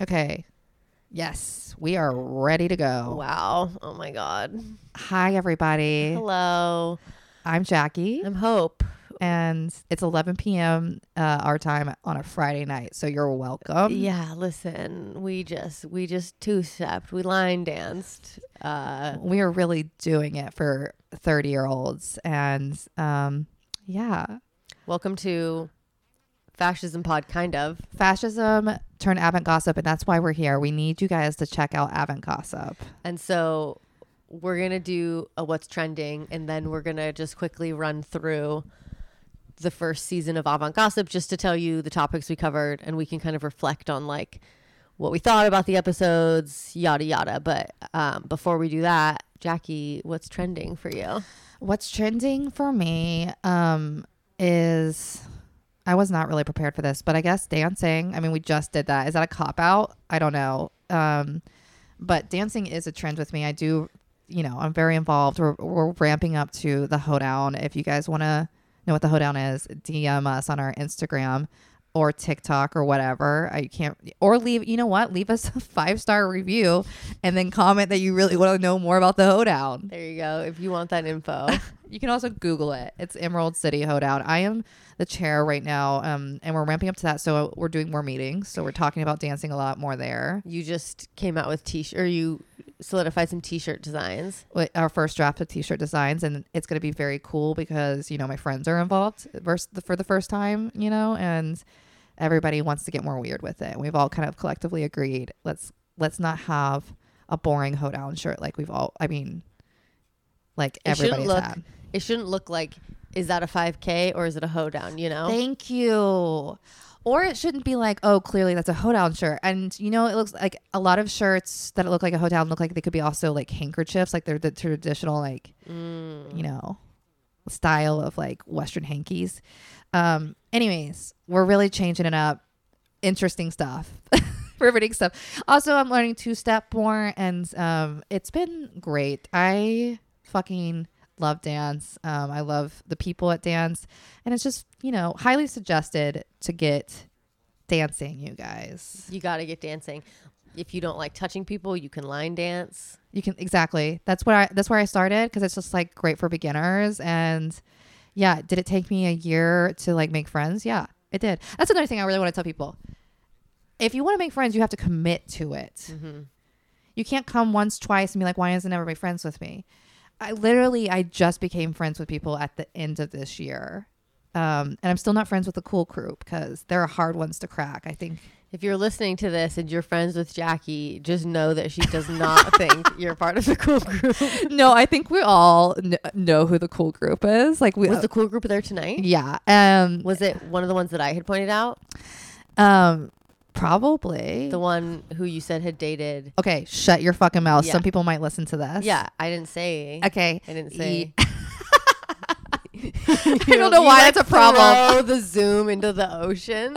Okay. Yes, we are ready to go. Wow. Oh my God. Hi, everybody. Hello. I'm Jackie, I'm Hope. and it's 11 p.m. Uh, our time on a Friday night. So you're welcome. yeah, listen, we just we just two stepped. We line danced. Uh We are really doing it for 30 year olds. And um, yeah, welcome to Fascism Pod kind of. fascism turned Avant Gossip. And that's why we're here. We need you guys to check out Avant Gossip. And so we're going to do a what's trending and then we're going to just quickly run through the first season of Avant Gossip just to tell you the topics we covered and we can kind of reflect on like what we thought about the episodes, yada yada. But um, before we do that, Jackie, what's trending for you? What's trending for me um, is I was not really prepared for this, but I guess dancing. I mean, we just did that. Is that a cop out? I don't know. Um, but dancing is a trend with me. I do, you know, I'm very involved. We're, we're ramping up to the hoedown. If you guys want to know what the hoedown is, DM us on our Instagram or TikTok or whatever. I can't, or leave, you know what? Leave us a five star review and then comment that you really want to know more about the hoedown. There you go. If you want that info. You can also Google it. It's Emerald City Hoedown. I am the chair right now, um, and we're ramping up to that. So we're doing more meetings. So we're talking about dancing a lot more there. you just came out with t-shirt or you solidified some t-shirt designs. With Our first draft of t-shirt designs, and it's going to be very cool because you know my friends are involved for the first time, you know, and everybody wants to get more weird with it. We've all kind of collectively agreed let's let's not have a boring hoedown shirt like we've all. I mean, like It shouldn't everybody's look- had. It shouldn't look like is that a 5k or is it a hoedown, you know? Thank you. Or it shouldn't be like, oh, clearly that's a hoedown shirt. And you know, it looks like a lot of shirts that look like a hoedown look like they could be also like handkerchiefs, like they're the traditional like, Mm. you know, style of like Western hankies. Um, anyways, we're really changing it up. Interesting stuff. Riveting stuff. Also, I'm learning two step more and um it's been great. I fucking love dance. Um, I love the people at dance, and it's just you know highly suggested to get dancing. You guys, You got to get dancing. If you don't like touching people, you can line dance. you can exactly. That's where I that's where I started because it's just like great for beginners. And yeah, did it take me a year to like make friends? Yeah, it did. That's another thing I really want to tell people. If you want to make friends, you have to commit to it. Mm-hmm. You can't come once, twice, and be like, "Why isn't everybody friends with me?" I literally, I just became friends with people at the end of this year, um, and I'm still not friends with the cool crew because they're hard ones to crack. I think. If you're listening to this and you're friends with Jackie, just know that she does not think you're part of the cool group. no, I think we all kn- know who the cool group is. Like we, Was the cool group there tonight? yeah, um, Was it one of the ones that I had pointed out? um, probably. The one who you said had dated? okay, shut your fucking mouth. Yeah. Some people might listen to this. Yeah, I didn't say. Okay. I didn't say. I don't know why that's a problem. Throw the zoom into the ocean.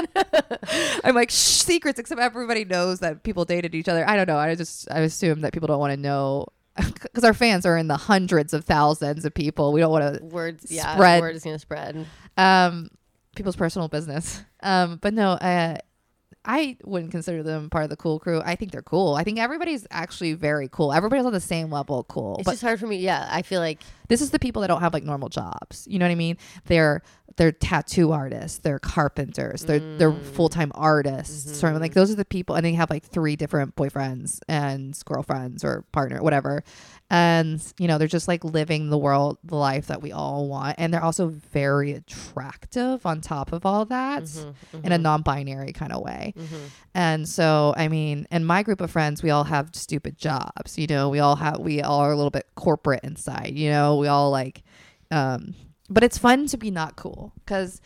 I'm like shh, secrets, except everybody knows that people dated each other. I don't know. I just I assume that people don't want to know because our fans are in the hundreds of thousands of people. We don't want to Words, yeah, Spread. word is gonna spread. um people's personal business. Um, but no, uh, I wouldn't consider them part of the cool crew. I think they're cool. I think everybody's actually very cool. Everybody's on the same level cool. It's but just hard for me. Yeah, I feel like this is the people that don't have like normal jobs. You know what I mean? They're they're tattoo artists, they're carpenters, they're they're Mm. full time artists. Mm-hmm. of like those are the people, and they have like three different boyfriends and girlfriends or partner, whatever. And you know they're just like living the world, the life that we all want, and they're also very attractive on top of all that Mm-hmm, in a non-binary kind of way. And so, I mean, in my group of friends, we all have stupid jobs. You know, we all have, we all are a little bit corporate inside. You know, we all like, um, but it's fun to be not cool because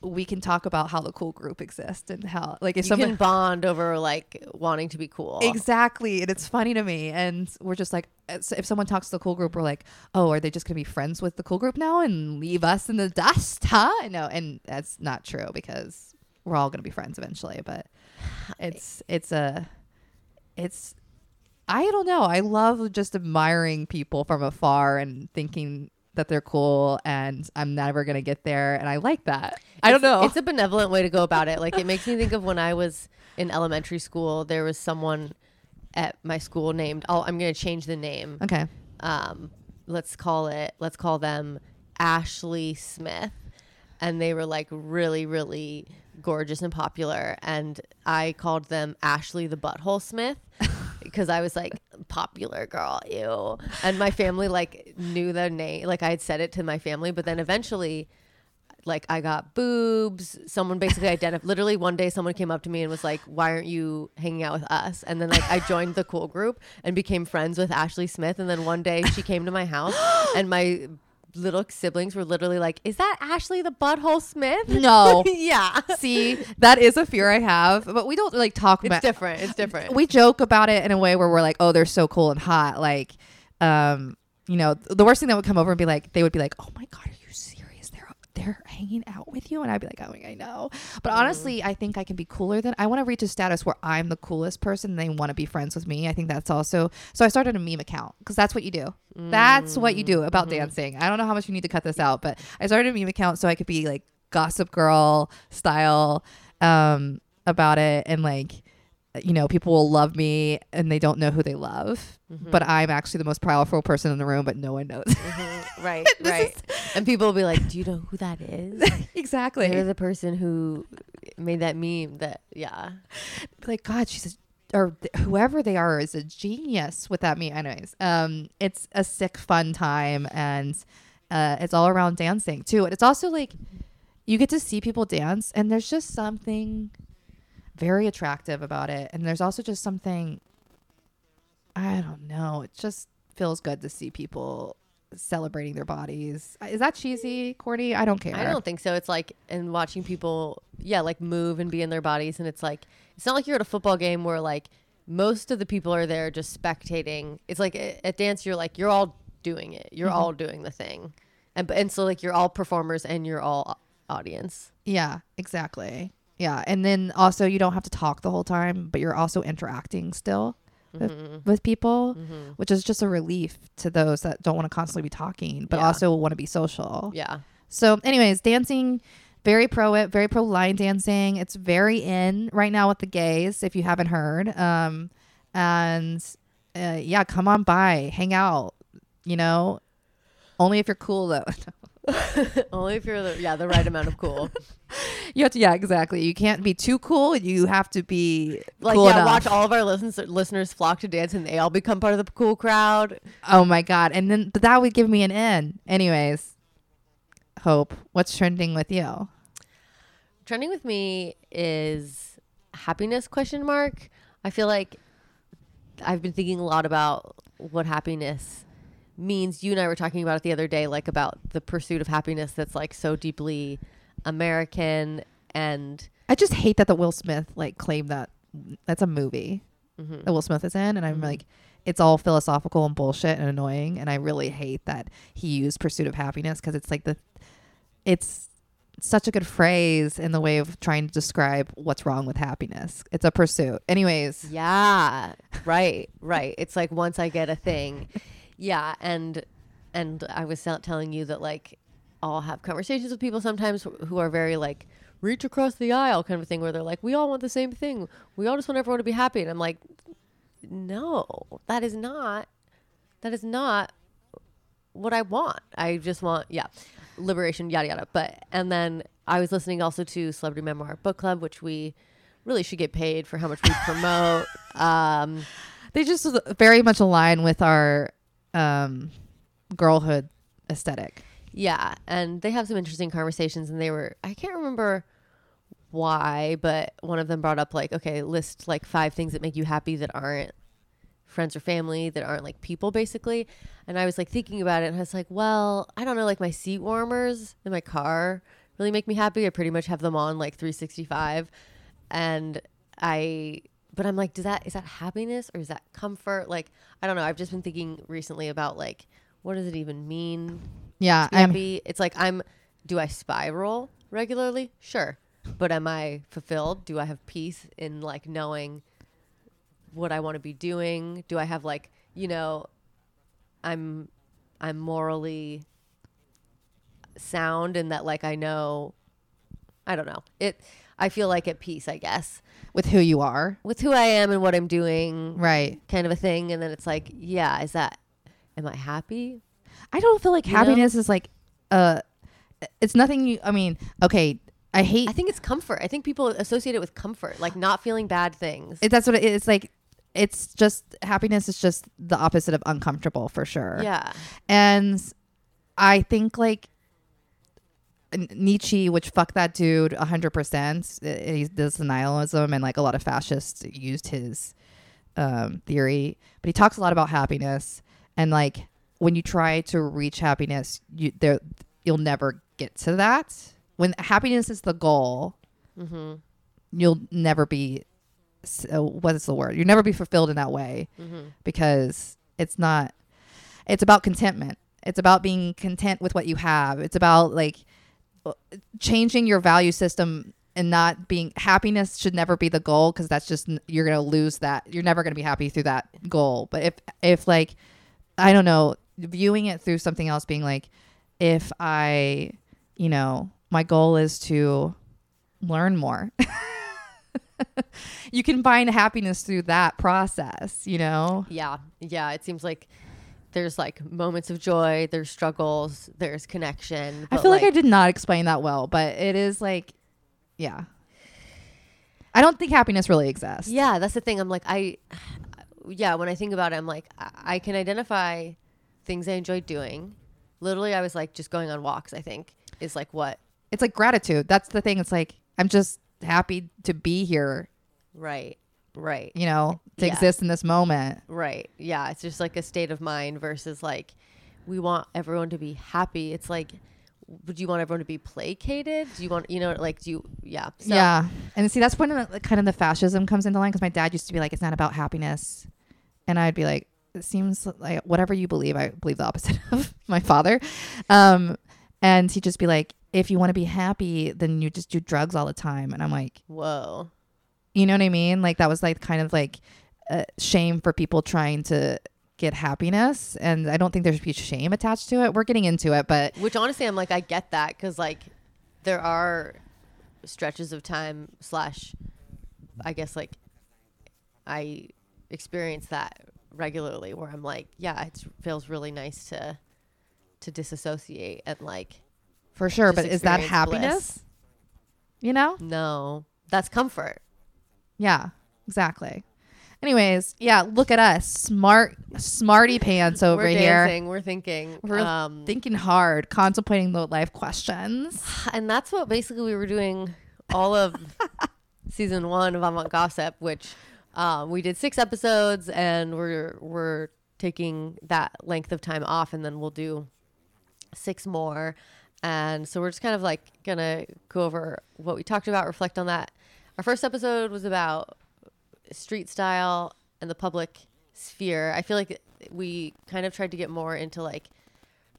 we can talk about how the cool group exists and how, like, if you someone can bond over like wanting to be cool. exactly, and it's funny to me, and we're just like, uh, if someone talks to the cool group, we're like, oh, are they just gonna be friends with the cool group now and leave us in the dust, huh? No, and that's not true because we're all gonna be friends eventually, but it's it's a it's I don't know. I love just admiring people from afar and thinking that they're cool and I'm never gonna get there, and I like that. I don't know. It's a benevolent way to go about it. Like it makes me think of when I was in elementary school. There was someone at my school named. Oh, I'm going to change the name. okay. Um, let's call it. Let's call them Ashley Smith, and they were like really, really gorgeous and popular. And I called them Ashley the Butthole Smith. Because I was like popular girl, ew, and my family like knew the name. Like I had said it to my family, but then eventually, like I got boobs. Someone basically identified. Literally one day, someone came up to me and was like, "Why aren't you hanging out with us?" And then like I joined the cool group and became friends with Ashley Smith. And then one day she came to my house, and my little siblings were literally like, "Is that Ashley the Butthole Smith?" No. yeah, See, that is a fear I have, but we don't like talk about. it's about. different. It's different. We joke about it in a way where we're like, "Oh, they're so cool and hot." Like, um, you know, the worst thing that would come over and be like, they would be like, "Oh my god, are you serious? They're hanging out with you?" And I'd be like, "Oh, I know." But mm. honestly, I think I can be cooler than I want to reach a status where I'm the coolest person. and They want to be friends with me. I think that's also so. I started a meme account because that's what you do. That's what you do mm, about mm-hmm. dancing. I don't know how much you need to cut this out, but I started a meme account so I could be like gossip girl style um, about it and like you know people will love me and they don't know who they love but i'm actually the most powerful person in the room but no one knows Mhm. Right, right. and people will be like, "Do you know who that is?" Exactly. They're the person who made that meme. That yeah. like god she's a, or th- whoever they are is a genius with that meme anyways um it's a sick fun time and uh it's all around dancing too and it's also like you get to see people dance and there's just something very attractive about it and there's also just something i don't know it just feels good to see people celebrating their bodies is that cheesy corny i don't care I don't think so. It's like and watching people, yeah, like move and be in their bodies, and it's like it's not like you're at a football game where like most of the people are there just spectating. It's like at at dance, you're like you're all doing it. You're mm-hmm. all doing the thing, and and so like you're all performers and you're all audience. Yeah, exactly. Yeah, and then also you don't have to talk the whole time, but you're also interacting still with, with people, which is just a relief to those that don't want to constantly be talking, but Yeah. also want to be social. Yeah, So, anyways, dancing, very pro it, very pro line dancing. It's very in right now with the gays, if you haven't heard. Um, and uh, yeah, come on by, hang out. You know, only if you're cool though. only if you're the yeah the right amount of cool. you have to, yeah, exactly. You can't be too cool. You have to be Like cool yeah, enough. watch all of our listeners listeners flock to dance, and they all become part of the cool crowd. Oh my god! And then but that would give me an in. Anyways, Hope, what's trending with you? trending with me is happiness question mark i feel like i've been thinking a lot about what happiness means you and i were talking about it the other day like about the pursuit of happiness that's like so deeply american and I just hate that the Will Smith like claimed that that's a movie mhm. that Will Smith is in, and I'm Mhm. like, it's all philosophical and bullshit and annoying, and I really hate that he used "pursuit of happiness" because it's like the, it's such a good phrase in the way of trying to describe what's wrong with happiness. It's a pursuit. Anyways, yeah right right it's like once i get a thing yeah and and i was telling you that like i'll have conversations with people sometimes who are very like reach across the aisle kind of thing where they're like we all want the same thing. We all just want everyone to be happy. And i'm like no that is not that is not what i want. I just want yeah liberation yada yada. But and then i was listening also to celebrity memoir book club which we really should get paid for how much we promote. Um they just very much align with our um, girlhood aesthetic. Yeah, and they have some interesting conversations, and they were I can't remember why, but one of them brought up like, okay, list like five things that make you happy that aren't friends or family, that aren't like people, basically. And I was like thinking about it, and I was like, well, I don't know, like my seat warmers in my car really make me happy. I pretty much have them on like 365, and I. But I'm like, does that is that happiness or is that comfort? Like, I don't know. I've just been thinking recently about like, what does it even mean Yeah, I'm happy. It's like I'm. Do I spiral regularly? Sure, but am I fulfilled? Do I have peace in like knowing what I want to be doing? Do I have like you know, I'm I'm morally sound and that like I know I don't know. It I feel like at peace, I guess, with who you are. with who I am and what I'm doing, Right. kind of a thing. And then it's like, yeah, is that am I happy? I don't feel like You know? happiness is like uh it's nothing you I mean, okay, I hate I think it's comfort. I think people associate it with comfort, like not feeling bad things. it, that's what it is like it's just happiness is just the opposite of uncomfortable for sure. yeah. And I think like Nietzsche, which fuck that dude a hundred percent. He's this nihilism and like a lot of fascists used his um, theory, but he talks a lot about happiness and like when you try to reach happiness, you there you'll never get to that. When happiness is the goal, Mm-hmm. you'll never be uh, what is the word? You'll never be fulfilled in that way Mm-hmm. because it's not it's about contentment it's about being content with what you have it's about like changing your value system and not being happiness should never be the goal because that's just you're gonna lose that you're never gonna be happy through that goal but if if like i don't know viewing it through something else being like if i you know my goal is to learn more you can find happiness through that process you know Yeah. Yeah. It seems like there's like moments of joy, there's struggles, there's connection. I feel like, I did not explain that well, but it is like, yeah. I don't think happiness really exists. Yeah, that's the thing. I'm like, I, yeah, when I think about it, I'm like, I, I can identify things I enjoy doing. Literally, I was like, just going on walks, I think, is like what, It's like gratitude. That's the thing. It's like, I'm just happy to be here, right, right, you know, to Yeah. exist in this moment. right. Yeah, it's just like a state of mind versus like, we want everyone to be happy. It's like, would you want everyone to be placated? Do you want, you know, like, do you, yeah. So, yeah. And see, that's when the, kind of the fascism comes into line because my dad used to be like, it's not about happiness. And I'd be like, it seems like whatever you believe, I believe the opposite of my father. Um, and he'd just be like, if you want to be happy, then you just do drugs all the time. And I'm like, Whoa. You know what I mean? Like that was like kind of like a shame for people trying to get happiness, and I don't think there should be shame attached to it. We're getting into it, but Which honestly, I'm like, I get that because like there are stretches of time slash, I guess like I experience that regularly where I'm like, yeah, it feels really nice to to disassociate and like, for sure. But is that happiness? bliss. You know? no, that's comfort. Yeah, exactly. Anyways, yeah, look at us, smart, smarty pants over we're here, dancing, we're thinking, We're um, thinking hard, contemplating the life questions. and that's what basically we were doing all of season one of Avant Gossip, which um, we did six episodes, and we're we're taking that length of time off, and then we'll do six more. And so we're just kind of like gonna go over what we talked about, reflect on that. Our first episode was about street style and the public sphere. I feel like we kind of tried to get more into like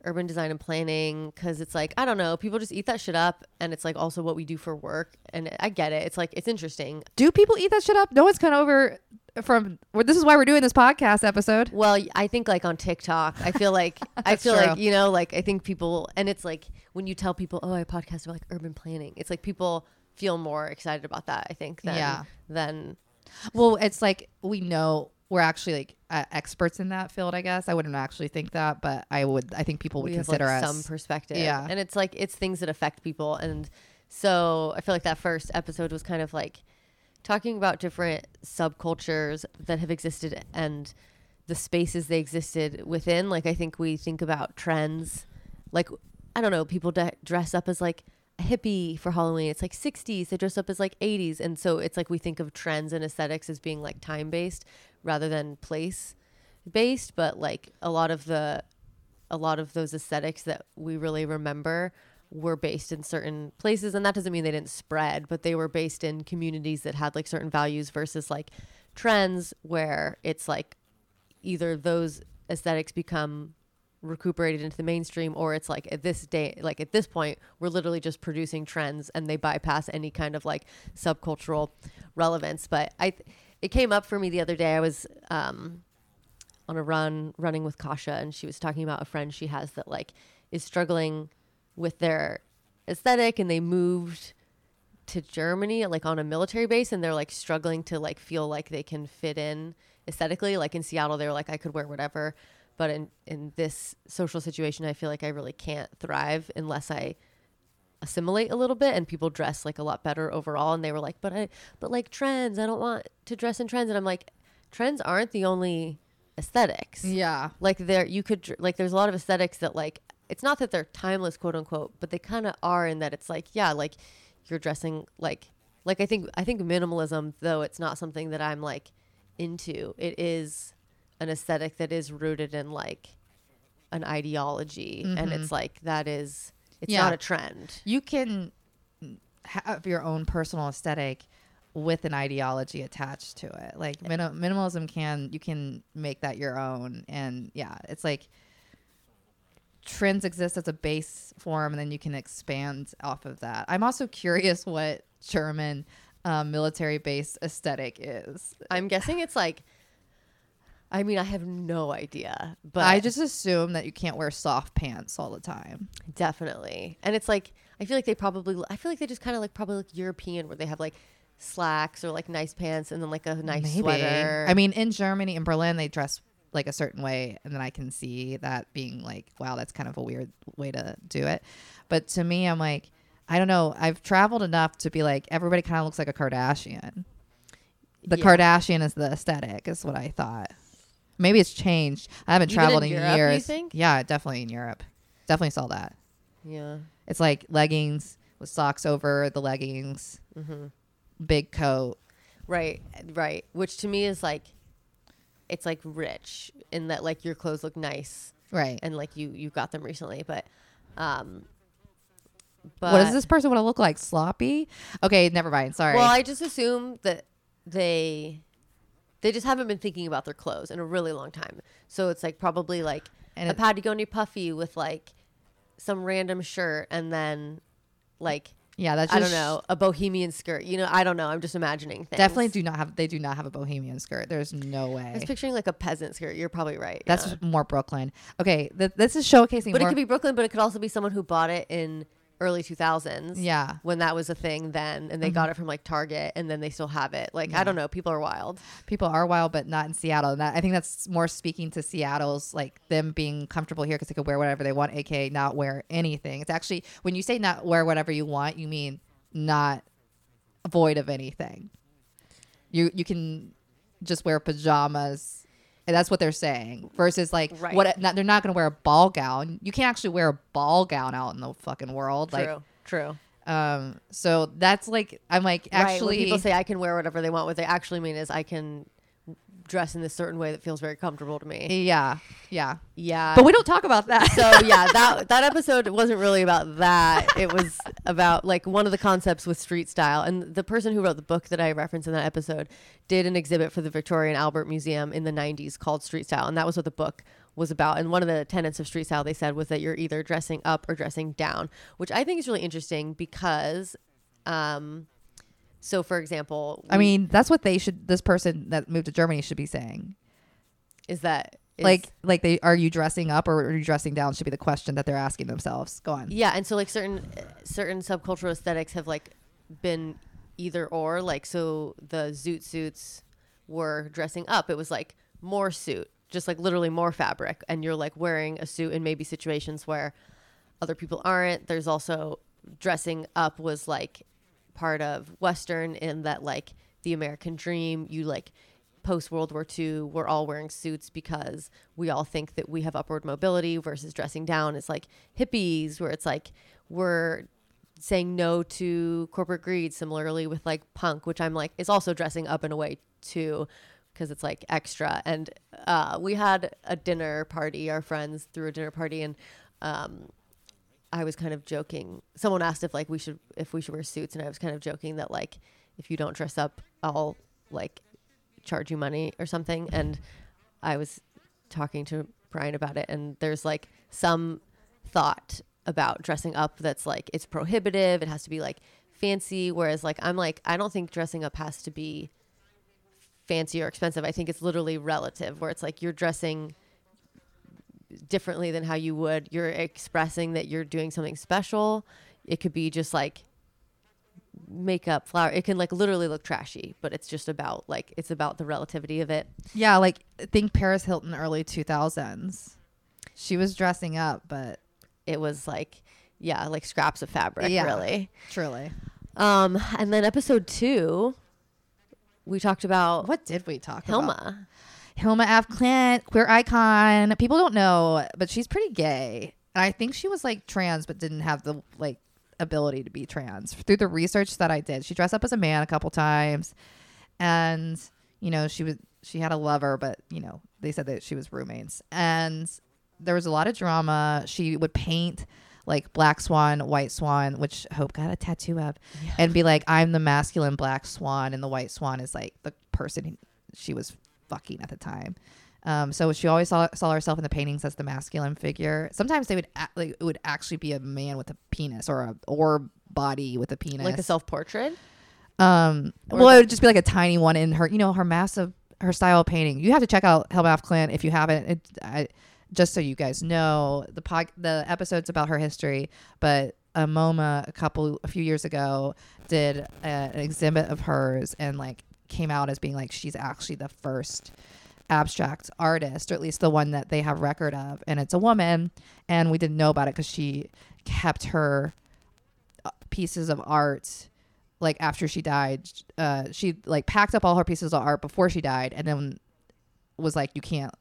urban design and planning because it's like I don't know, people just eat that shit up, and it's like also what we do for work. And I get it. It's like it's interesting. Do people eat that shit up? No one's come over from. Well, this is why we're doing this podcast episode. Well, I think like on TikTok, I feel like I feel true. like you know, like I think people, and it's like when you tell people, "Oh, I podcast about like urban planning," it's like people feel more excited about that. I think than Yeah. than Well, it's like we know we're actually like uh, experts in that field. I guess I wouldn't actually think that, but I would. I think people would we have consider like us. some perspective. Yeah. and it's like it's things that affect people, and so I feel like that first episode was kind of like talking about different subcultures that have existed and the spaces they existed within. Like I think we think about trends, like I don't know, people de- dress up as like hippie for Halloween. It's like 60s. They dress up as like 80s, and so it's like we think of trends and aesthetics as being like time based rather than place based. But like a lot of the a lot of those aesthetics that we really remember were based in certain places and that doesn't mean they didn't spread but they were based in communities that had like certain values versus like trends where it's like either those aesthetics become recuperated into the mainstream or it's like at this day like at this point we're literally just producing trends and they bypass any kind of like subcultural relevance. But i it came up for me the other day. I was um on a run running with Kasha and she was talking about a friend she has that like is struggling with their aesthetic and they moved to Germany like on a military base and they're like struggling to like feel like they can fit in aesthetically. Like in Seattle they were like I could wear whatever but in in this social situation I feel like I really can't thrive unless I assimilate a little bit and people dress like a lot better overall. And they were like but I but like trends I don't want to dress in trends. And I'm like trends aren't the only aesthetics. Yeah. like there you could like there's a lot of aesthetics that like it's not that they're timeless quote unquote but they kind of are in that it's like yeah like you're dressing like like i think i think minimalism though it's not something that i'm like into it is an aesthetic that is rooted in like an ideology and it's like that is it's Yeah. not a trend You can have your own personal aesthetic with an ideology attached to it. Like minim- minimalism can you can make that your own and yeah, it's like trends exist as a base form and then you can expand off of that. I'm also curious what German um, military base aesthetic is. i'm guessing it's like i mean i have no idea but I just assume that you can't wear soft pants all the time. Definitely. And it's like I feel like they probably I feel like they just kind of like probably like European where they have like slacks or like nice pants and then like a nice sweater. I mean, in Germany, in Berlin, they dress like a certain way, and then I can see that being like, wow, that's kind of a weird way to do it. But to me, I'm like, I don't know. I've traveled enough to be like, everybody kind of looks like a Kardashian. The Yeah. Kardashian is the aesthetic, is what I thought. Maybe it's changed. I haven't Even traveled in in, Europe, you years. think? Yeah, definitely in Europe. Definitely saw that. yeah. It's like leggings with socks over the leggings, Mm-hmm. big coat. Right, right. Which to me is like it's like rich in that like your clothes look nice Right. and like you you got them recently, but um but what does this person want to look like? Sloppy? Okay, never mind. Sorry. Well, I just assume that they they just haven't been thinking about their clothes in a really long time. So it's like probably like And a Patagonia puffy with like some random shirt and then like yeah, that's I don't know a bohemian skirt. You know, I don't know. I'm just imagining things. Definitely do not have. They do not have a bohemian skirt. There's no way. I was picturing like a peasant skirt. You're probably right. That's yeah. more Brooklyn. Okay, th- this is showcasing. but it could be Brooklyn, but it could also be someone who bought it in early 2000s. Yeah. When that was a thing then and they got mm-hmm. it from like Target and then they still have it. Like I don't know, people are wild. people are wild, but not in Seattle. And that, I think that's more speaking to Seattle's like them being comfortable here because they could wear whatever they want, aka not wear anything. It's actually when you say not wear whatever you want, you mean not void of anything. You you can just wear pajamas. And that's what they're saying. Versus like Right. what not, they're not going to wear a ball gown. You can't actually wear a ball gown out in the fucking world. True. Like True. um so that's like I'm like right. actually When people say I can wear whatever they want, what they actually mean is I can dress in this certain way that feels very comfortable to me. yeah. Yeah. Yeah. But we don't talk about that. so yeah, that that episode wasn't really about that. It was about like one of the concepts with street style. And the person who wrote the book that I referenced in that episode did an exhibit for the Victoria and Albert Museum in the 90s called Street Style, and that was what the book was about. And one of the tenets of street style they said was that you're either dressing up or dressing down, which I think is really interesting because um so for example, I mean, that's what they should. This person that moved to Germany should be saying. is that is- like, like they are you dressing up or are you dressing down? Should be the question that they're asking themselves. Go on. Yeah, and so like certain certain subcultural aesthetics have like been either or. Like so, the zoot suits were dressing up. It was like more suit, just like literally more fabric, and you're like wearing a suit in maybe situations where other people aren't. There's also dressing up was like part of Western in that like the American dream. You like post World War II, we're all wearing suits because we all think that we have upward mobility versus dressing down It's like hippies, where it's like we're saying no to corporate greed. Similarly with like punk, which I'm like is also dressing up in a way too. Because it's like extra, and uh, we had a dinner party. Our friends threw a dinner party, and um, I was kind of joking. Someone asked if like we should if we should wear suits, and I was kind of joking that like if you don't dress up, I'll like charge you money or something. And I was talking to Brian about it, and there's like some thought about dressing up that's like it's prohibitive. It has to be like fancy. Whereas like I'm like I don't think dressing up has to be fancy or expensive. I think it's literally relative. Where it's like you're dressing differently than how you would. You're expressing that you're doing something special. It could be just like makeup, flower. It can like literally look trashy, but it's just about like it's about the relativity of it. Yeah, like think Paris Hilton early 2000s. She was dressing up, but It was like yeah, like scraps of fabric, Yeah. really. truly. Um, and then episode two, we talked about What did we talk about? Hilma af Klint, queer icon. People don't know, but she's pretty gay. And I think she was like trans, but didn't have the like ability to be trans. Through the research that I did, she dressed up as a man a couple times, and you know she was she had a lover, but you know they said that she was roommates, and there was a lot of drama. She would paint like black swan, white swan, which Hope got a tattoo of, and be like, "I'm the masculine black swan," and the white swan is like the person she was fucking at the time. Um, so she always saw, saw herself in the paintings as the masculine figure. Sometimes they would like it would actually be a man with a penis or a or body with a penis, Like a self portrait. um, Or well, it would just be like a tiny one in her, you know, her massive, her style of painting. You have to check out Hilma. Klint if you haven't. It, I, just so you guys know, the pod, the episode's about her history, but a MoMA a couple, a few years ago, did a, an exhibit of hers and like came out as being like she's actually the first abstract artist, or at least the one that they have record of, and it's a woman, and we didn't know about it because she kept her uh, pieces of art like after she died uh she like packed up all her pieces of art before she died and then was like you can't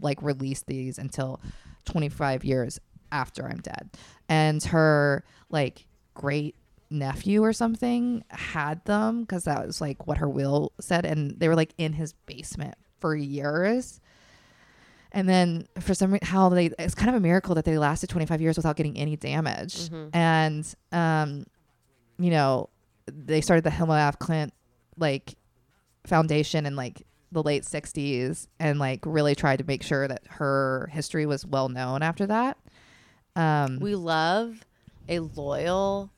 like release these until 25 years after i'm dead. And her like great nephew or something had them because that was like what her will said and they were like in his basement for years and then for some reason how they it's kind of a miracle that they lasted 25 years without getting any damage Mhm. and um you know they started the Hilma af Klint like foundation in like the late 60s and like really tried to make sure that her history was well known after that um We love a loyal,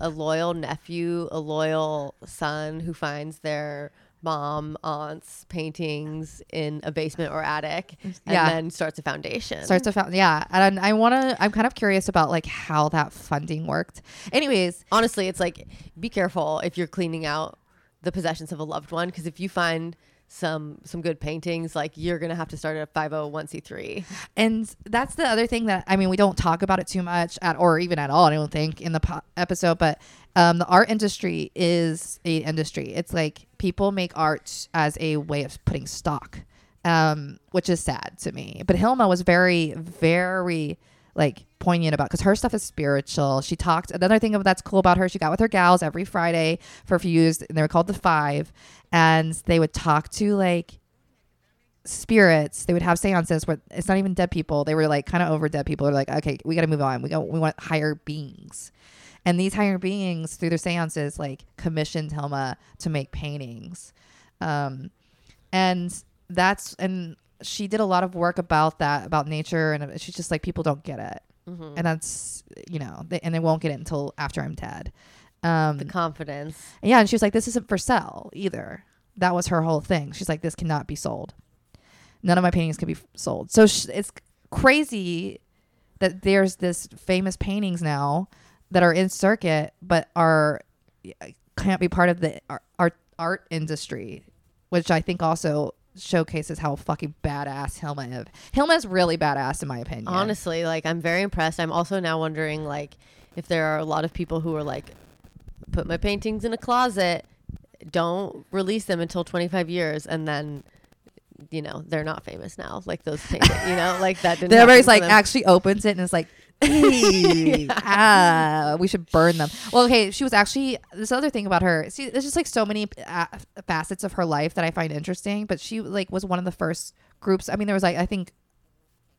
a loyal nephew, a loyal son who finds their mom, aunt's paintings in a basement or attic, and Yeah. then starts a foundation. starts to found yeah and i want to i'm kind of curious about like how that funding worked anyways Honestly, it's like be careful if you're cleaning out the possessions of a loved one because if you find some some good paintings, like you're gonna have to start at 501c3. and that's the other thing that I mean we don't talk about it too much at or even at all I don't think in the po- episode but um, the art industry is a industry it's like people make art as a way of putting stock um, which is sad to me but Hilma was very very like poignant about because her stuff is spiritual. She talked another thing that's cool about her she got with her gals every Friday for a few years and they were called the five and they would talk to like spirits. They would have seances where it's not even dead people. They were like kind of over dead people. They're like okay we got to move on. We go we want higher beings. And these higher beings through their seances like commissioned Hilma to make paintings. Um and that's and she did a lot of work about that about nature and she's just like people don't get it Mhm. and that's you know they, and they won't get it until after i'm dead um The confidence. yeah, and she was like, "This isn't for sale either." That was her whole thing. She's like, "This cannot be sold. None of my paintings can be f- sold." So sh- it's crazy that there's this famous paintings now that are in circuit but are can't be part of the ar- art art industry, which I think also showcases how fucking badass Hilma is. Hilma is really badass in my opinion. Honestly, like I'm very impressed. I'm also now wondering like if there are a lot of people who are like put my paintings in a closet, don't release them until 25 years and then you know, they're not famous now. Like those paintings, you know, like that didn't Everybody's like actually opens it and it's like, "Hey, ah, we should burn them. Well, okay, she was actually this other thing about her. See, there's just like so many uh, facets of her life that I find interesting. But she like was one of the first groups. I mean, there was like I think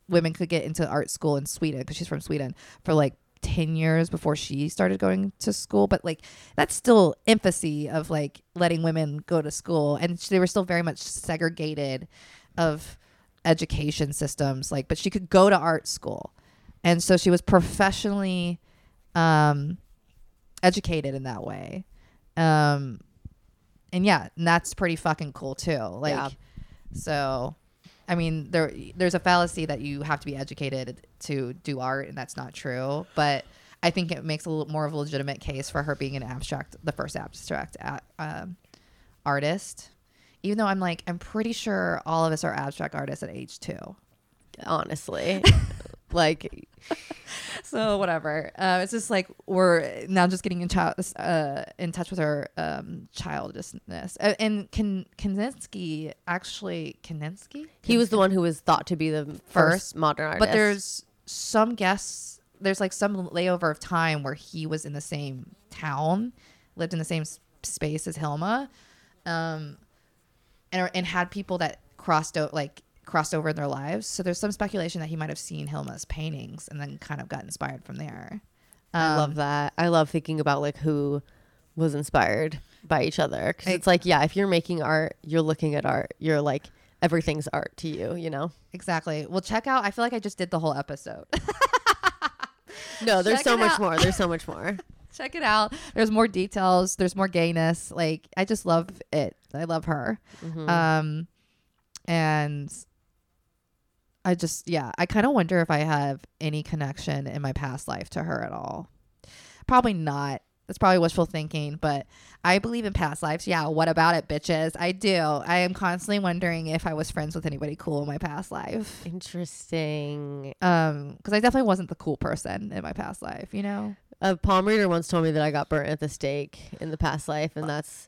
women could get into art school in Sweden because she's from Sweden for like 10 years before she started going to school but like that's still infancy of like letting women go to school and they were still very much segregated of education systems like but she could go to art school and so she was professionally um educated in that way um and yeah and that's pretty fucking cool too like Yeah. so I mean, there there's a fallacy that you have to be educated to do art, and that's not true. But I think it makes a little more of a legitimate case for her being an abstract, the first abstract a- um, artist. Even though I'm like, I'm pretty sure all of us are abstract artists at age two. Honestly, like So whatever. Uh, it's just like we're now just getting in, child, uh, in touch with our um, childishness. Uh, and Kan- Kandinsky actually Kandinsky. he was the one who was thought to be the first, First, modern artist. But there's some guests. There's like some layover of time where he was in the same town, lived in the same space as Hilma, um, and and had people that crossed out like crossed over in their lives. So there's some speculation that he might have seen Hilma's paintings and then kind of got inspired from there. I love Um, that. I love thinking about like who was inspired by each other because it's like yeah, if you're making art, you're looking at art. You're like everything's art to you. You know. Exactly. Well, check out. I feel like I just did the whole episode. No, there's Check so much out. more. There's so much more. check it out. There's more details. There's more gayness. Like I just love it. I love her. Mhm. Um, and I just yeah, I kind of wonder if I have any connection in my past life to her at all. Probably not. That's probably wishful thinking, but I believe in past lives. Yeah, what about it, bitches? I do. I am constantly wondering if I was friends with anybody cool in my past life. Interesting. Um, because I definitely wasn't the cool person in my past life, you know. A palm reader once told me that I got burnt at the stake in the past life, and that's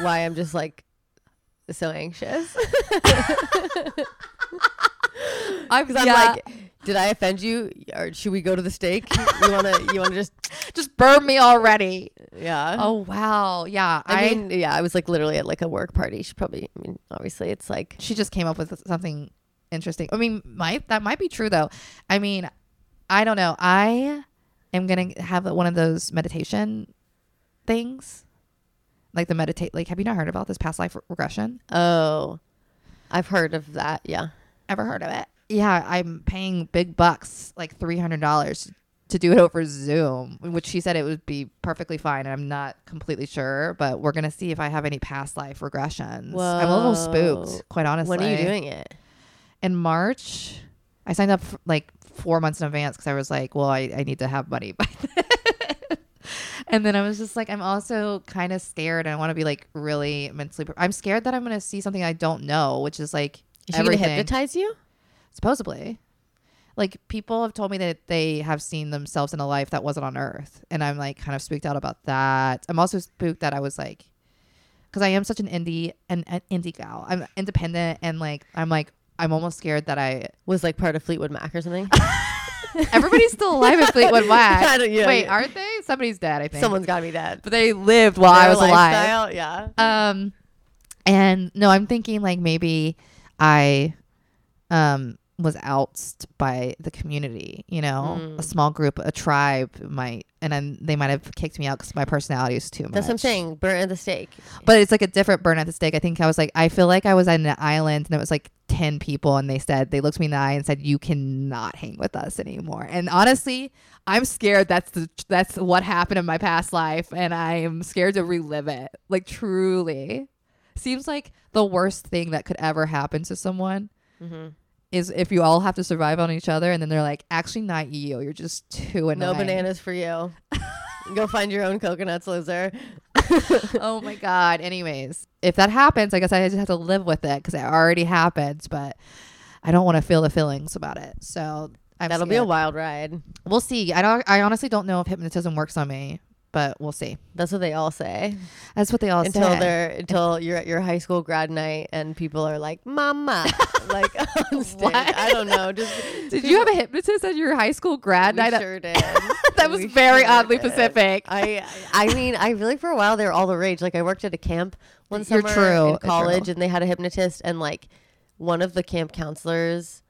why I'm just like so anxious. I'm, Because I'm like, did I offend you, or should we go to the stake? You wanna, you wanna just, just burn me already. yeah. Oh wow, yeah. I, mean, yeah, I was like literally at like a work party. She probably, I mean, obviously, it's like she just came up with something interesting. I mean, might that might be true though. I mean, I don't know. I am gonna have one of those meditation things, like the meditate. Like, have you not heard about this past life regression? oh, I've heard of that. Yeah, Ever heard of it? Yeah, I'm paying big bucks, like three hundred dollars. To do it over Zoom, which she said it would be perfectly fine. I'm not completely sure, but we're gonna see if I have any past life regressions. I'm a little spooked, quite honestly. when are you doing it? in March. I signed up for like four months in advance because I was like, well, I, I need to have money by then. and then I was just like, I'm also kind of scared. And I want to be like really mentally. Pre- I'm scared that I'm going to see something I don't know, which is like Is she gonna hypnotize you? Supposedly. Like people have told me that they have seen themselves in a life that wasn't on Earth, and I'm like kind of spooked out about that. I'm also spooked that I was like, because I am such an indie and an indie gal. I'm independent, and like I'm like I'm almost scared that I Was like part of Fleetwood Mac or something? Everybody's still alive at Fleetwood I Mac. yeah, Wait, yeah. aren't they? Somebody's dead, I think. Someone's got to be dead. but they lived while I Their was alive. Yeah. Um, and no, I'm thinking like maybe I, um, was outsed by the community. You know, Mm. a small group, a tribe might, and then they might have kicked me out because my personality is too much. That's what I'm saying. burn at the stake. But it's like a different burn at the stake. I think I was like, I feel like I was on an island and it was like 10 people and they said, they looked me in the eye and said, you cannot hang with us anymore. And honestly, I'm scared that's the, that's what happened in my past life and I'm scared to relive it. Like truly. Seems like the worst thing that could ever happen to someone Mm-hmm. is if you all have to survive on each other and then they're like, actually not you. You're just too annoying. No bananas for you. Go find your own coconuts, loser. oh my god. Anyways, if that happens, I guess I just have to live with it because it already happened. But I don't want to feel the feelings about it. So I'm That'll be a wild ride. We'll see. I don't. I honestly don't know if hypnotism works on me, but we'll see. That's what they all say. That's what they all until say. they're until you're at your high school grad night and people are like, "Mama," like on stage. What? I don't know. Just Did you have a hypnotist at your high school grad night? sure did. that was We very sure oddly did. specific. I I mean, I feel like for a while they were all the rage. Like I worked at a camp one You're summer true. in college, true. and they had a hypnotist, and like one of the camp counselors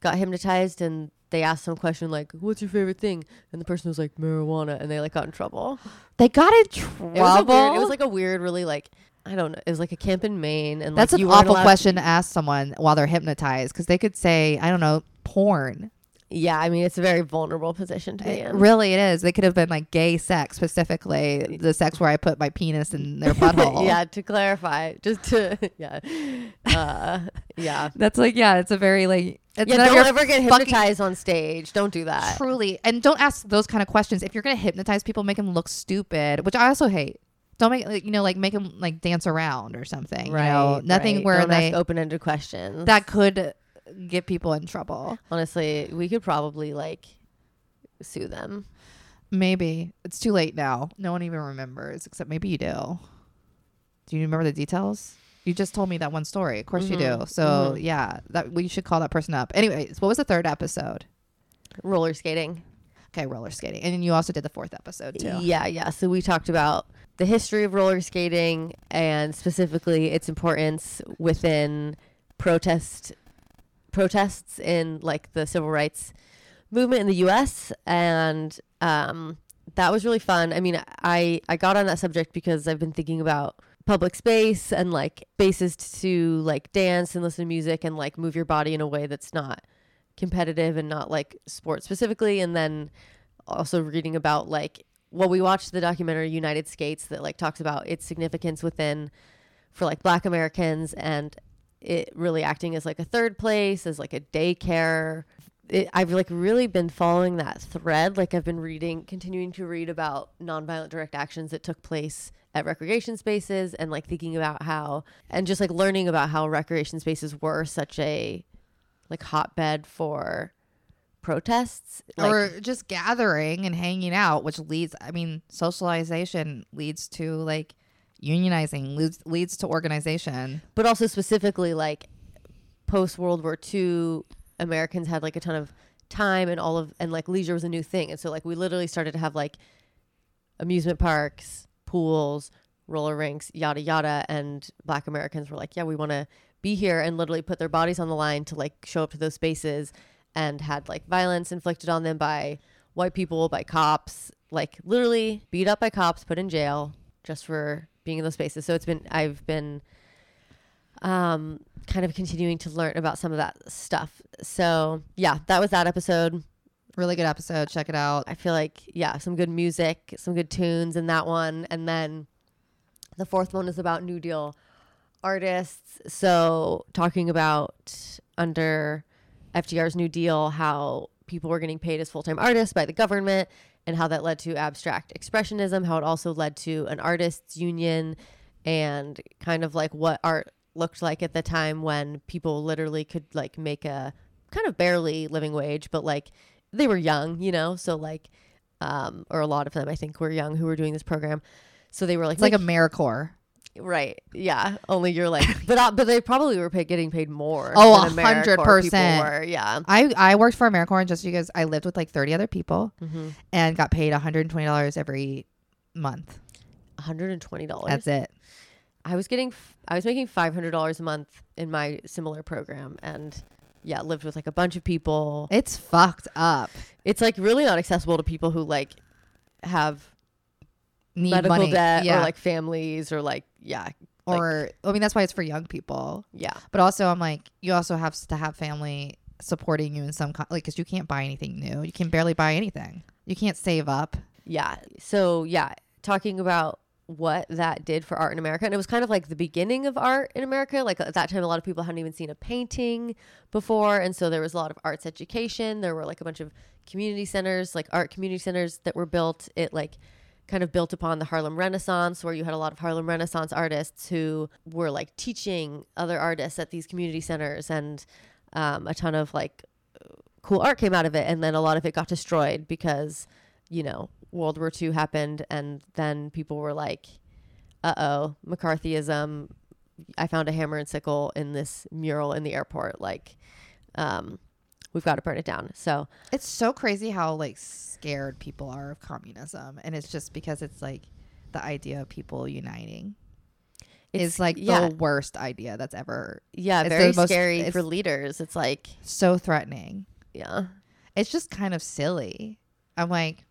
got hypnotized, and they asked some question like, "What's your favorite thing?" And the person was like, "Marijuana," and they like got in trouble. They got in It was, a trouble. weird, it was like a weird, really like I don't know. It was like a camp in Maine, and That's like, an you weren't awful allowed- question to ask someone while they're hypnotized because they could say, I don't know, porn. Yeah, I mean it's a very vulnerable position to be in. really, it is. They could have been like gay sex, specifically the sex where I put my penis in their butthole. yeah, to clarify, just to yeah, uh, Yeah. That's like yeah, it's a very like it's Yeah, don't ever get hypnotized on stage. Don't do that. Truly, and don't ask those kind of questions. If you're gonna hypnotize people, make them look stupid, which I also hate. Don't make like, you know like make them like dance around or something. you know? nothing right. where Don't they open-ended questions. that could get people in trouble. honestly, we could probably like sue them. Maybe it's too late now. No one even remembers, except maybe you do. Do you remember the details? You just told me that one story. Of course you do. Mhm. So Mhm. yeah, that we should call that person up. Anyways, what was the third episode? Roller skating. Okay, roller skating, and then you also did the fourth episode too. Yeah, yeah. So we talked about the history of roller skating and specifically its importance within protest protests in like the civil rights movement in the US and um that was really fun. I mean, I I got on that subject because I've been thinking about public space and like spaces to like dance and listen to music and like move your body in a way that's not competitive and not like sports specifically and then also reading about like well we watched the documentary United Skates that like talks about its significance within for like black Americans and it really acting as like a third place as like a daycare it, I've like really been following that thread like I've been reading continuing to read about nonviolent direct actions that took place at recreation spaces and like thinking about how and just like learning about how recreation spaces were such a like hotbed for protests like, or just gathering and hanging out, which leads. I mean, socialization leads to like unionizing, leads leads to organization. but also specifically like post World War II, Americans had like a ton of time and all of and like leisure was a new thing, and so like we literally started to have like amusement parks, pools, roller rinks, yada yada, and Black Americans were like, yeah, we want to be here, and literally put their bodies on the line to like show up to those spaces, and had like violence inflicted on them by white people, by cops, like literally beat up by cops, put in jail just for being in those spaces. So it's been I've been um kind of continuing to learn about some of that stuff. So, yeah, that was that episode. Really good episode. Check it out. I feel like yeah, some good music, some good tunes in that one, and then the fourth one is about New Deal artists. So talking about under FDR's New Deal, how people were getting paid as full time artists by the government, and how that led to abstract expressionism. How it also led to an artists union, and kind of like what art looked like at the time when people literally could like make a kind of barely living wage, but like they were young, you know, so like, um, or a lot of them I think were young who were doing this program. So they were like, It's like a make- AmeriCorps. Right, yeah. Only you're like, but uh, but they probably were paid, getting paid more. Oh, a hundred percent. Yeah. I I worked for AmeriCorps just because I lived with like 30 other people Mm-hmm. and got paid $120 every month. hundred and twenty dollars. That's it. I was getting, f- I was making five hundred dollars a month in my similar program, and yeah, lived with like a bunch of people. It's fucked up. It's like really not accessible to people who like have Need medical money. debt yeah. or like families or like yeah, like- or I mean that's why it's for young people. yeah. But also I'm like you also have to have family supporting you in some kind like cuz you can't buy anything new. You can barely buy anything. You can't save up. Yeah. So yeah, talking about what that did for art in America, and it was kind of like the beginning of art in America. Like at that time, a lot of people hadn't even seen a painting before, and so there was a lot of arts education. There were like a bunch of community centers, like art community centers that were built. It like kind of built upon the Harlem Renaissance, where you had a lot of Harlem Renaissance artists who were like teaching other artists at these community centers, and um, a ton of like cool art came out of it. And then a lot of it got destroyed because, you know, World War II happened, and then people were like, uh oh, McCarthyism. I found a hammer and sickle in this mural in the airport. Like, um, we've got to burn it down. So, It's so crazy how like scared people are of communism and it's just because it's like the idea of people uniting it's is like yeah, the worst idea that's ever yeah, it's very most- scary for leaders. It's like, so threatening. yeah, It's just kind of silly. I'm like,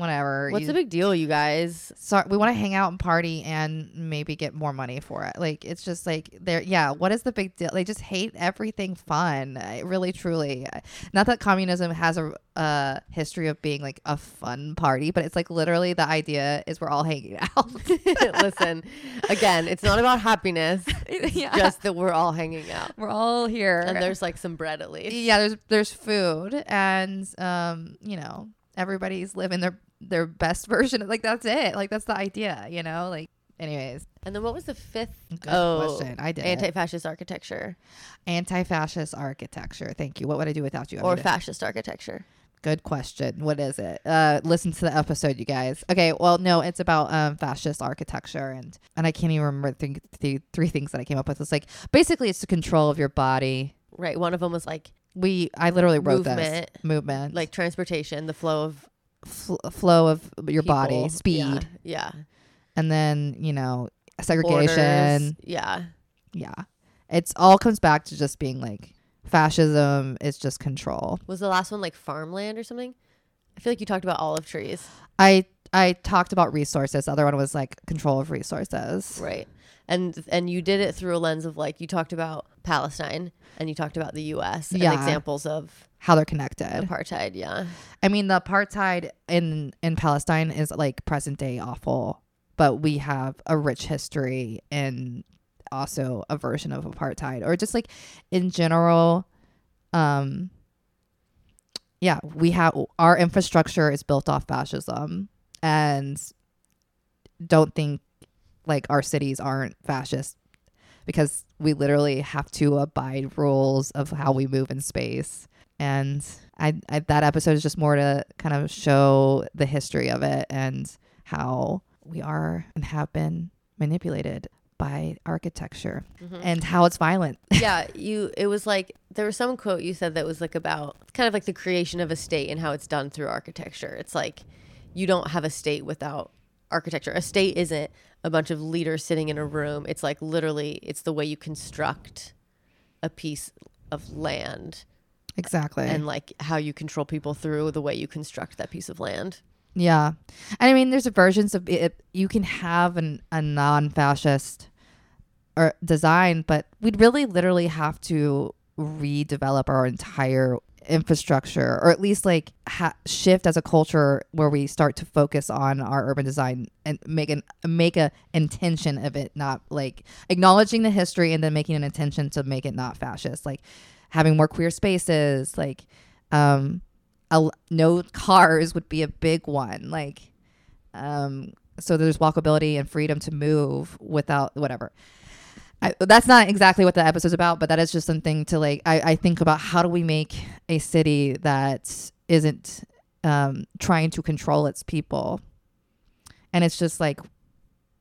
whatever. What's You- the big deal, you guys? so we want to hang out and party and maybe get more money for it. Like it's just like there, yeah. What is the big deal? They just hate everything fun. I, really, truly. I- Not that communism has a uh, history of being like a fun party, but it's like literally the idea is we're all hanging out. Listen, again, it's not about happiness. yeah, Just that we're all hanging out. we're all here. And there's like some bread at least. yeah, there's there's food and um, you know, everybody's living their their best version. Like that's it. Like that's the idea. You know. Like anyways, And then what was the fifth? good Oh, question. I did. Anti-fascist architecture anti-fascist architecture. Thank you. What would I do without you? I or fascist architecture? Good question. What is it? Uh, listen to the episode, you guys. Okay. Well, no, it's about um, fascist architecture, and and I can't even remember the, the three things that I came up with. It's like basically it's the control of your body. Right. One of them was like We I literally wrote Movement. this movement, like transportation, the flow of fl- flow of your body, speed, Yeah. yeah. and then you know segregation. Borders. Yeah. Yeah, it's all comes back to just being like fascism is just control. Was the last one like farmland or something? I feel like you talked about olive trees. I I talked about resources. The other one was like control of resources. Right. And and you did it through a lens of like you talked about Palestine and you talked about the US and examples of How they're connected. apartheid, yeah. I mean, the apartheid in in Palestine is like present day awful, but we have a rich history and also a version of apartheid, or just like in general. Um. Yeah, we have our infrastructure is built off fascism, and don't think like our cities aren't fascist because we literally have to abide rules of how we move in space and I, I that episode is just more to kind of show the history of it and how we are and have been manipulated by architecture mm-hmm. and how it's violent. yeah, you it was like there was some quote you said that was like about kind of like the creation of a state and how it's done through architecture. It's like you don't have a state without architecture. A state isn't a bunch of leaders sitting in a room. It's like literally it's the way you construct a piece of land exactly. and like how you control people through the way you construct that piece of land. yeah. And I mean there's versions of it you can have an a non-fascist or design, but we'd really literally have to redevelop our entire infrastructure or at least like ha- shift as a culture where we start to focus on our urban design and make an make a intention of it not like acknowledging the history and then making an intention to make it not fascist like having more queer spaces like um a, no cars would be a big one like um so there's walkability and freedom to move without whatever I, that's not exactly what the episode's about, but that is just something to like. I, I think about how do we make a city that isn't um, trying to control its people, and it's just like,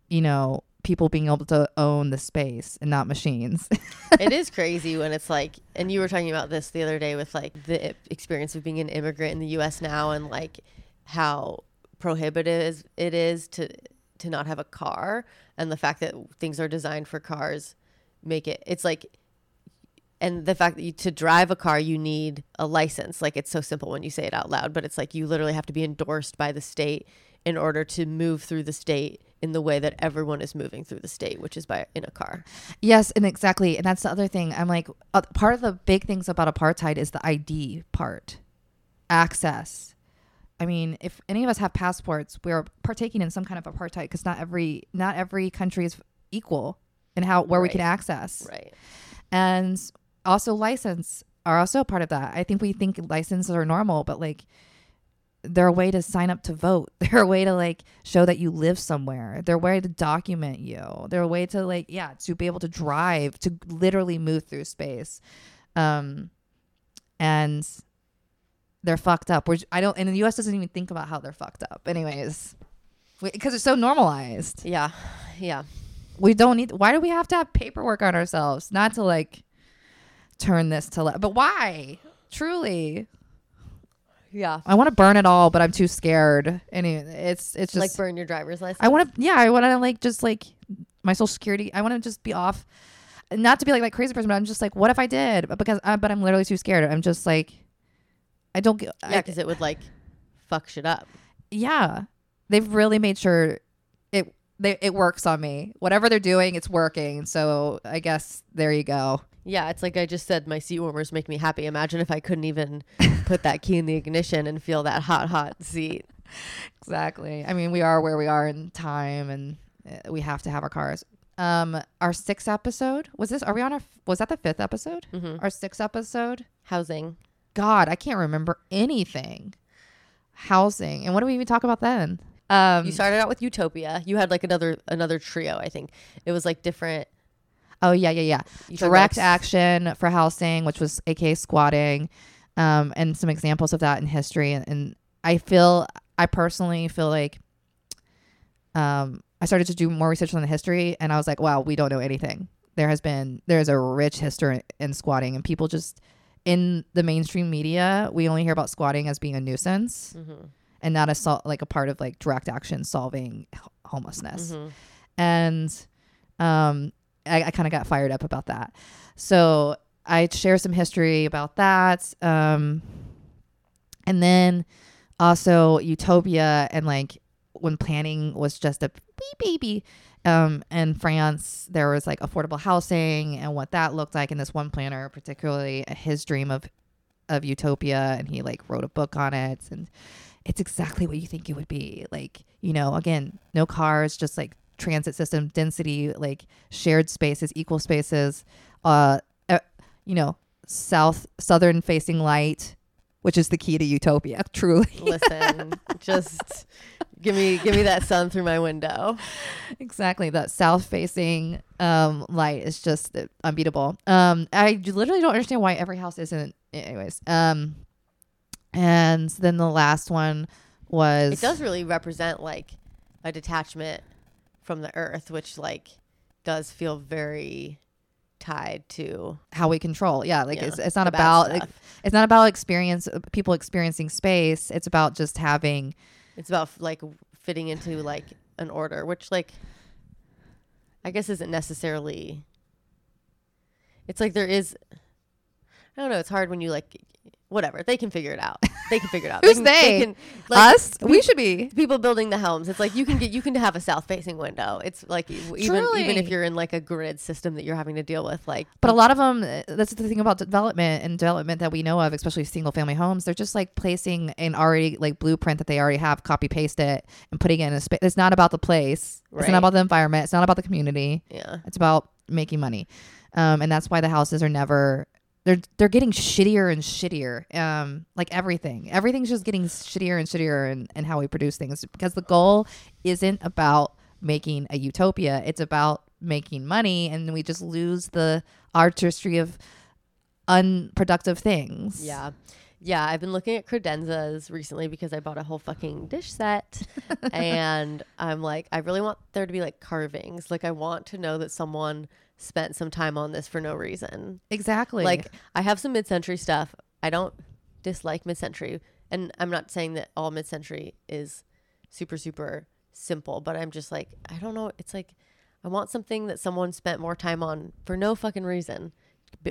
you know, people being able to own the space and not machines. it is crazy when it's like and you were talking about this the other day with like the experience of being an immigrant in the US now and like how prohibitive it is to to not have a car and the fact that things are designed for cars make it it's like and the fact that you, to drive a car you need a license like it's so simple when you say it out loud but it's like you literally have to be endorsed by the state in order to move through the state in the way that everyone is moving through the state which is by in a car Yes, and exactly, and that's the other thing. I'm like, uh, part of the big things about apartheid is the ID part, access. I mean, if any of us have passports, we're partaking in some kind of apartheid because not every not every country is equal in how where we can access, right and also license are also a part of that. I think we think licenses are normal, but like they're a way to sign up to vote. They're a way to like show that you live somewhere. They're a way to document you. They're a way to like yeah, to be able to drive, to literally move through space. Um and they're fucked up. Which I don't and the US doesn't even think about how they're fucked up. Anyways, because it's so normalized. yeah yeah We don't need why do we have to have paperwork on ourselves? Not to like turn this to le- but why? Truly. Yeah I want to burn it all, but I'm too scared. Anyway, it's it's just like burn your driver's license. I want to yeah, I want to like just like my social security. I want to just be off. Not to be like that crazy person, but I'm just like, what if I did? But because uh, but I'm literally too scared. I'm just like, I don't get. yeah, because it would like fuck shit up. yeah, they've really made sure it they, it works on me. Whatever they're doing, it's working. So I guess there you go. Yeah, it's like I just said, my seat warmers make me happy. Imagine if I couldn't even put that key in the ignition and feel that hot, hot seat. Exactly. I mean, we are where we are in time, and uh, we have to have our cars. Um, our sixth episode was this? Are we on our? Was that the fifth episode? Mhm. Our sixth episode. Housing. God, I can't remember anything. Housing, and what do we even talk about then? Um, You started out with Utopia. You had like another another trio. I think it was like different. Oh yeah, yeah, yeah. you Direct action for housing, which was aka squatting, um, and some examples of that in history. And, and I feel, I personally feel like, um, I started to do more research on the history, and I was like, wow, we don't know anything. There has been there's a rich history in squatting, and people just in the mainstream media, we only hear about squatting as being a nuisance Mhm. and not a sol- like a part of like direct action solving h- homelessness Mhm. and um, I, I kind of got fired up about that. So I share some history about that, um, and then also Utopia and like when planning was just a wee baby. Um, in France, there was like affordable housing and what that looked like. And this one planner, particularly his dream of of Utopia, and he like wrote a book on it, and it's exactly what you think it would be. Like, you know, again, no cars, just like transit system density, like shared spaces, equal spaces, uh, uh you know, south southern facing light, which is the key to utopia, truly. Listen, just give me give me that sun through my window. exactly. That south facing um light is just unbeatable. Um I literally don't understand why every house isn't anyways. Um and then the last one was It does really represent like a detachment from the earth, which like does feel very tied to how we control. Yeah, like Yeah, it's it's not about like, it's not about experience uh, people experiencing space. It's about just having it's about like fitting into like an order, which like I guess isn't necessarily. It's like there is. I don't know. It's hard when you like. Whatever they can figure it out. They can figure it out. Who's can, they? can, like, us. We should be. people building the homes. It's like you can get you can have a south facing window. It's like even even if you're in like a grid system that you're having to deal with, like But a lot of them, that's the thing about development and development that we know of, especially single family homes. They're just like placing an already like blueprint that they already have, copy paste it, and putting it in a space. It's not about the place. It's not about the environment. It's not about the community. yeah, It's about making money, um, and that's why the houses are never. They're they're getting shittier and shittier. Um, like everything, everything's just getting shittier and shittier, and in how we produce things because the goal isn't about making a utopia. It's about making money, and we just lose the artistry of unproductive things. yeah, yeah. I've been looking at credenzas recently because I bought a whole fucking dish set, and I'm like, I really want there to be like carvings. Like I want to know that someone spent some time on this for no reason. exactly. Like I have some mid-century stuff. I don't dislike mid-century, and I'm not saying that all mid-century is super super simple, but I'm just like I don't know. It's like I want something that someone spent more time on for no fucking reason,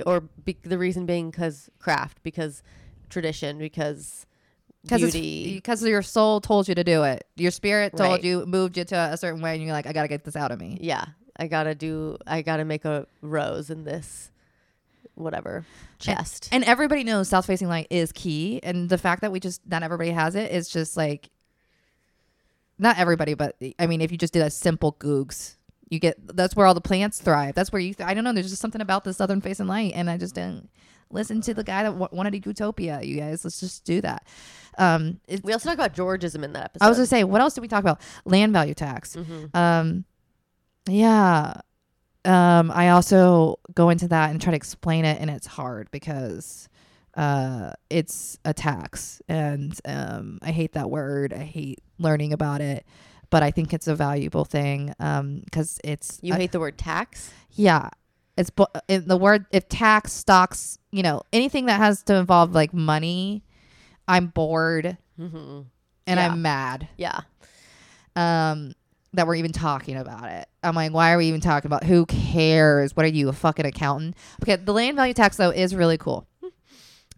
or be, the reason being because craft, because tradition, because because because your soul told you to do it. Your spirit told Right. you, moved you to a certain way, and you're like, I gotta get this out of me. yeah, I gotta do. I gotta make a rose in this, whatever chest. And everybody knows south facing light is key. And the fact that we just not everybody has it is just like not everybody, but I mean, if you just did a simple googs, you get that's where all the plants thrive. That's where you. Th- I don't know. There's just something about the southern facing light, and I just didn't listen to the guy that w- wanted a utopia. You guys, let's just do that. Um, it, we also talk about Georgism in that episode. I was gonna say, what else did we talk about? Land value tax. Mhm. Um, yeah. Um, I also go into that and try to explain it, and it's hard because uh, it's a tax, and um, I hate that word. I hate learning about it, but I think it's a valuable thing um, because it's You hate the word tax? yeah. It's bu- in the word if tax stocks, you know, anything that has to involve like money, I'm bored Mm-hmm. and Yeah. I'm mad Yeah. um that we're even talking about it. I'm like, why are we even talking about? Who cares? What are you, a fucking accountant? Okay, the land value tax though is really cool.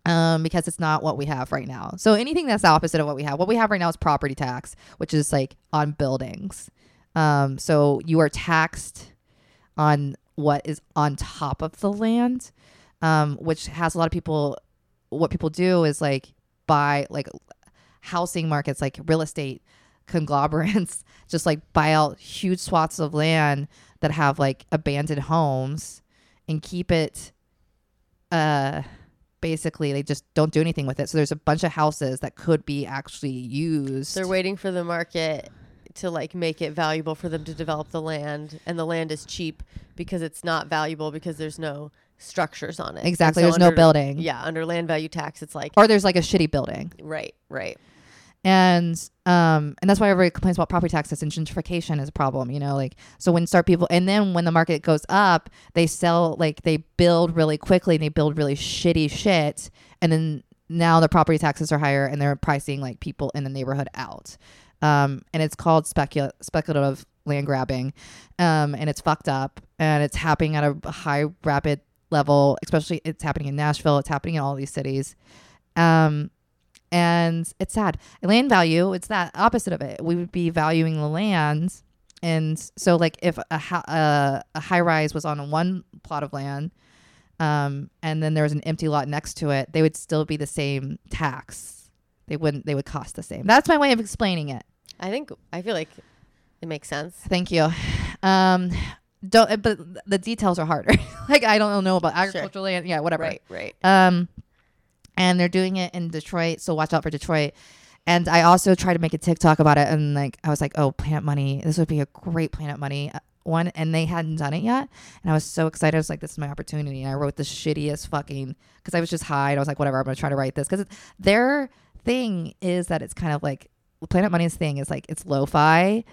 Um, because it's not what we have right now. So anything that's the opposite of what we have. What we have right now is property tax, which is like on buildings. Um, so you are taxed on what is on top of the land, um, which has a lot of people. What people do is like buy like housing markets, like real estate conglomerates, just like buy out huge swaths of land that have like abandoned homes and keep it. Uh, basically they just don't do anything with it. So there's a bunch of houses that could be actually used. They're waiting for the market to like make it valuable for them to develop the land and the land is cheap because it's not valuable because there's no structures on it. Exactly. And There's no building. Yeah, under land value tax it's like Or there's like a shitty building. right, right. And um and that's why everybody complains about property taxes and gentrification is a problem, you know, like so when start people and then when the market goes up, they sell like they build really quickly and they build really shitty shit and then now the property taxes are higher and they're pricing like people in the neighborhood out. Um and it's called specula- speculative land grabbing. Um and it's fucked up and it's happening at a high rapid level, especially it's happening in Nashville, it's happening in all these cities. Um and it's sad. Land value, it's that opposite of it. We would be valuing the land, and so like if a a, a high rise was on one plot of land, um, and then there was an empty lot next to it, they would still be the same tax. They wouldn't. They would cost the same. That's my way of explaining it. I think I feel like it makes sense. Thank you. Um, don't. But the details are harder. like I don't know about agricultural land. Yeah, whatever. Right, right. Um, and they're doing it in Detroit, so watch out for Detroit. And I also tried to make a TikTok about it, and like I was like, "Oh, Planet Money, this would be a great Planet Money uh, one." And they hadn't done it yet, and I was so excited. I was like, "This is my opportunity." And I wrote the shittiest fucking because I was just high, and I was like, "Whatever, I'm gonna try to write this." Because their thing is that it's kind of like Planet Money's thing is like it's lo-fi,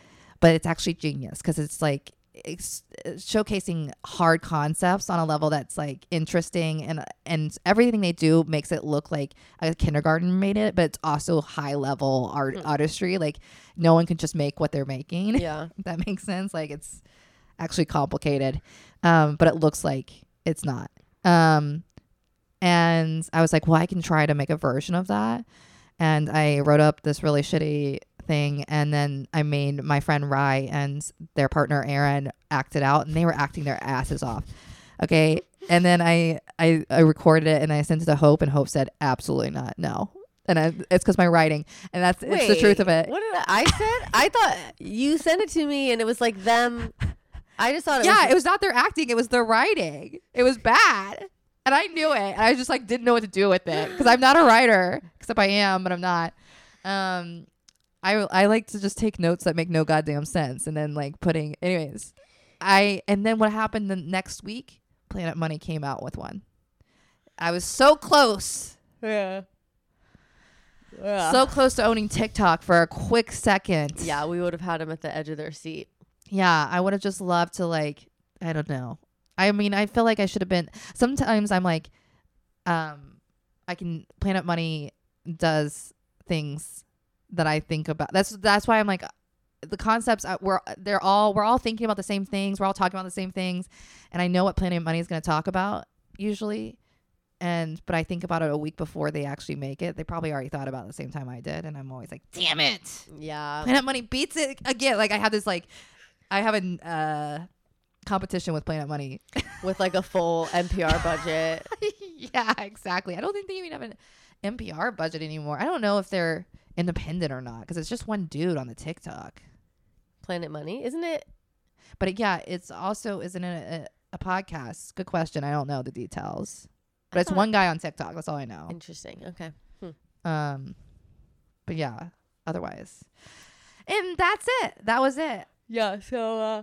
but it's actually genius because it's like it's showcasing hard concepts on a level that's like interesting and and everything they do makes it look like a kindergarten made it but it's also high level art artistry. Like no one can just make what they're making. Yeah. that makes sense. Like it's actually complicated. Um but it looks like it's not. Um and i was like well i can try to make a version of that. And i wrote up this really shitty thing and then i made my friend rye and their partner aaron act it out and they were acting their asses off okay and then i i, I recorded it and i sent it to hope and hope said absolutely not no and I, it's because my writing and that's it's the truth of it What did I, I said? I thought you sent it to me and it was like them. I just thought it yeah, was it was not their acting; it was their writing. It was bad, and I knew it. And I just like didn't know what to do with it because I'm not a writer, except I am, but I'm not. Um, I I like to just take notes that make no goddamn sense, and then like putting. Anyways, I and then what happened the next week? Planet Money came out with one. I was so close, yeah. Yeah. so close to owning TikTok for a quick second. yeah, we would have had them at the edge of their seat. Yeah, I would have just loved to like I don't know. I mean, I feel like I should have been sometimes I'm like um I can Planet Money does things that I think about. That's that's why I'm like the concepts uh, we're they're all we're all thinking about the same things. We're all talking about the same things and I know what Planet Money is going to talk about usually. And but I think about it a week before they actually make it. They probably already thought about it the same time I did and I'm always like, "Damn it." Yeah. Planet Money beats it again. Like I have this like I have a uh, competition with Planet Money. With like a full NPR budget. yeah, exactly. I don't think they even have an NPR budget anymore. I don't know if they're independent or not because it's just one dude on the TikTok. Planet Money, isn't it? But it, yeah, it's also isn't it a, a podcast? Good question. I don't know the details, but it's one guy on TikTok. That's all I know. Interesting. Okay. Um, but yeah, otherwise, and that's it. That was it. Yeah. So. uh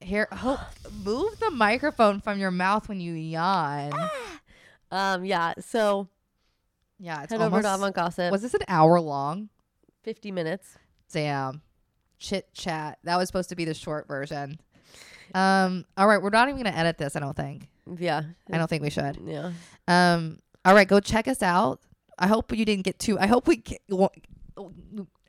Here, hope move the microphone from your mouth when you yawn. Um. Yeah. So Yeah, it's head over to. Avant Gossip. Was this an hour long? Fifty minutes. Damn, chit chat. That was supposed to be the short version. Um. All right, we're not even gonna edit this. I don't think. Yeah. I don't think we should. Yeah. Um. All right, go check us out. I hope you didn't get too. I hope we.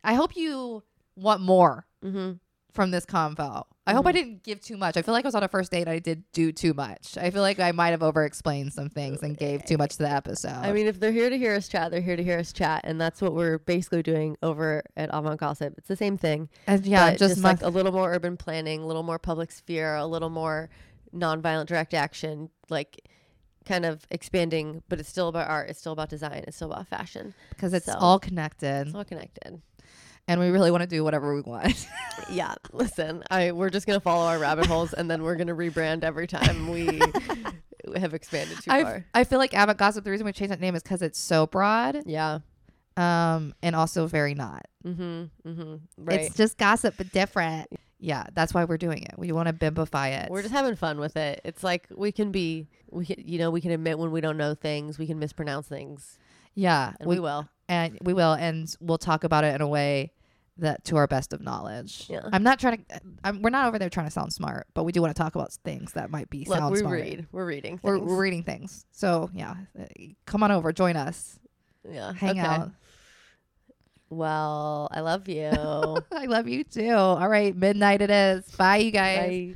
I hope you want more Mm-hmm. From this convo. I hope I mm-hmm. didn't give too much. I feel like I was on a first date and I did do too much. I feel like I might have over explained some things and gave too much to the episode. I mean, if they're here to hear us chat, they're here to hear us chat, and that's what we're basically doing over at Avant Gossip. It's the same thing. and yeah, just, just, like a little more urban planning, a little more public sphere, a little more nonviolent direct action, like kind of expanding. But it's still about art. It's still about design. It's still about fashion. because it's so- all connected It's all connected. And we really want to do whatever we want. Yeah, listen, I we're just gonna follow our rabbit holes, and then we're gonna rebrand every time we have expanded too I far. I feel like Avant Gossip. The reason we changed that name is because it's so broad, Yeah. um, and also very not. Mm-hmm. Mm-hmm. Right. It's just gossip, but different. Yeah, that's why we're doing it. We want to bimbify it. We're just having fun with it. It's like we can be, we can, you know, we can admit when we don't know things. We can mispronounce things, yeah, and we, will. And we will, and we'll talk about it in a way that to our best of knowledge. Yeah. I'm not trying to. I'm, we're not over there trying to sound smart, but we do want to talk about things that might be Look, sound we smart. read. We're reading. We're, things. we're reading things. So yeah, come on over, join us, yeah. hang okay. out. Well, I love you. I love you too. All right, midnight it is. Bye, you guys. Bye.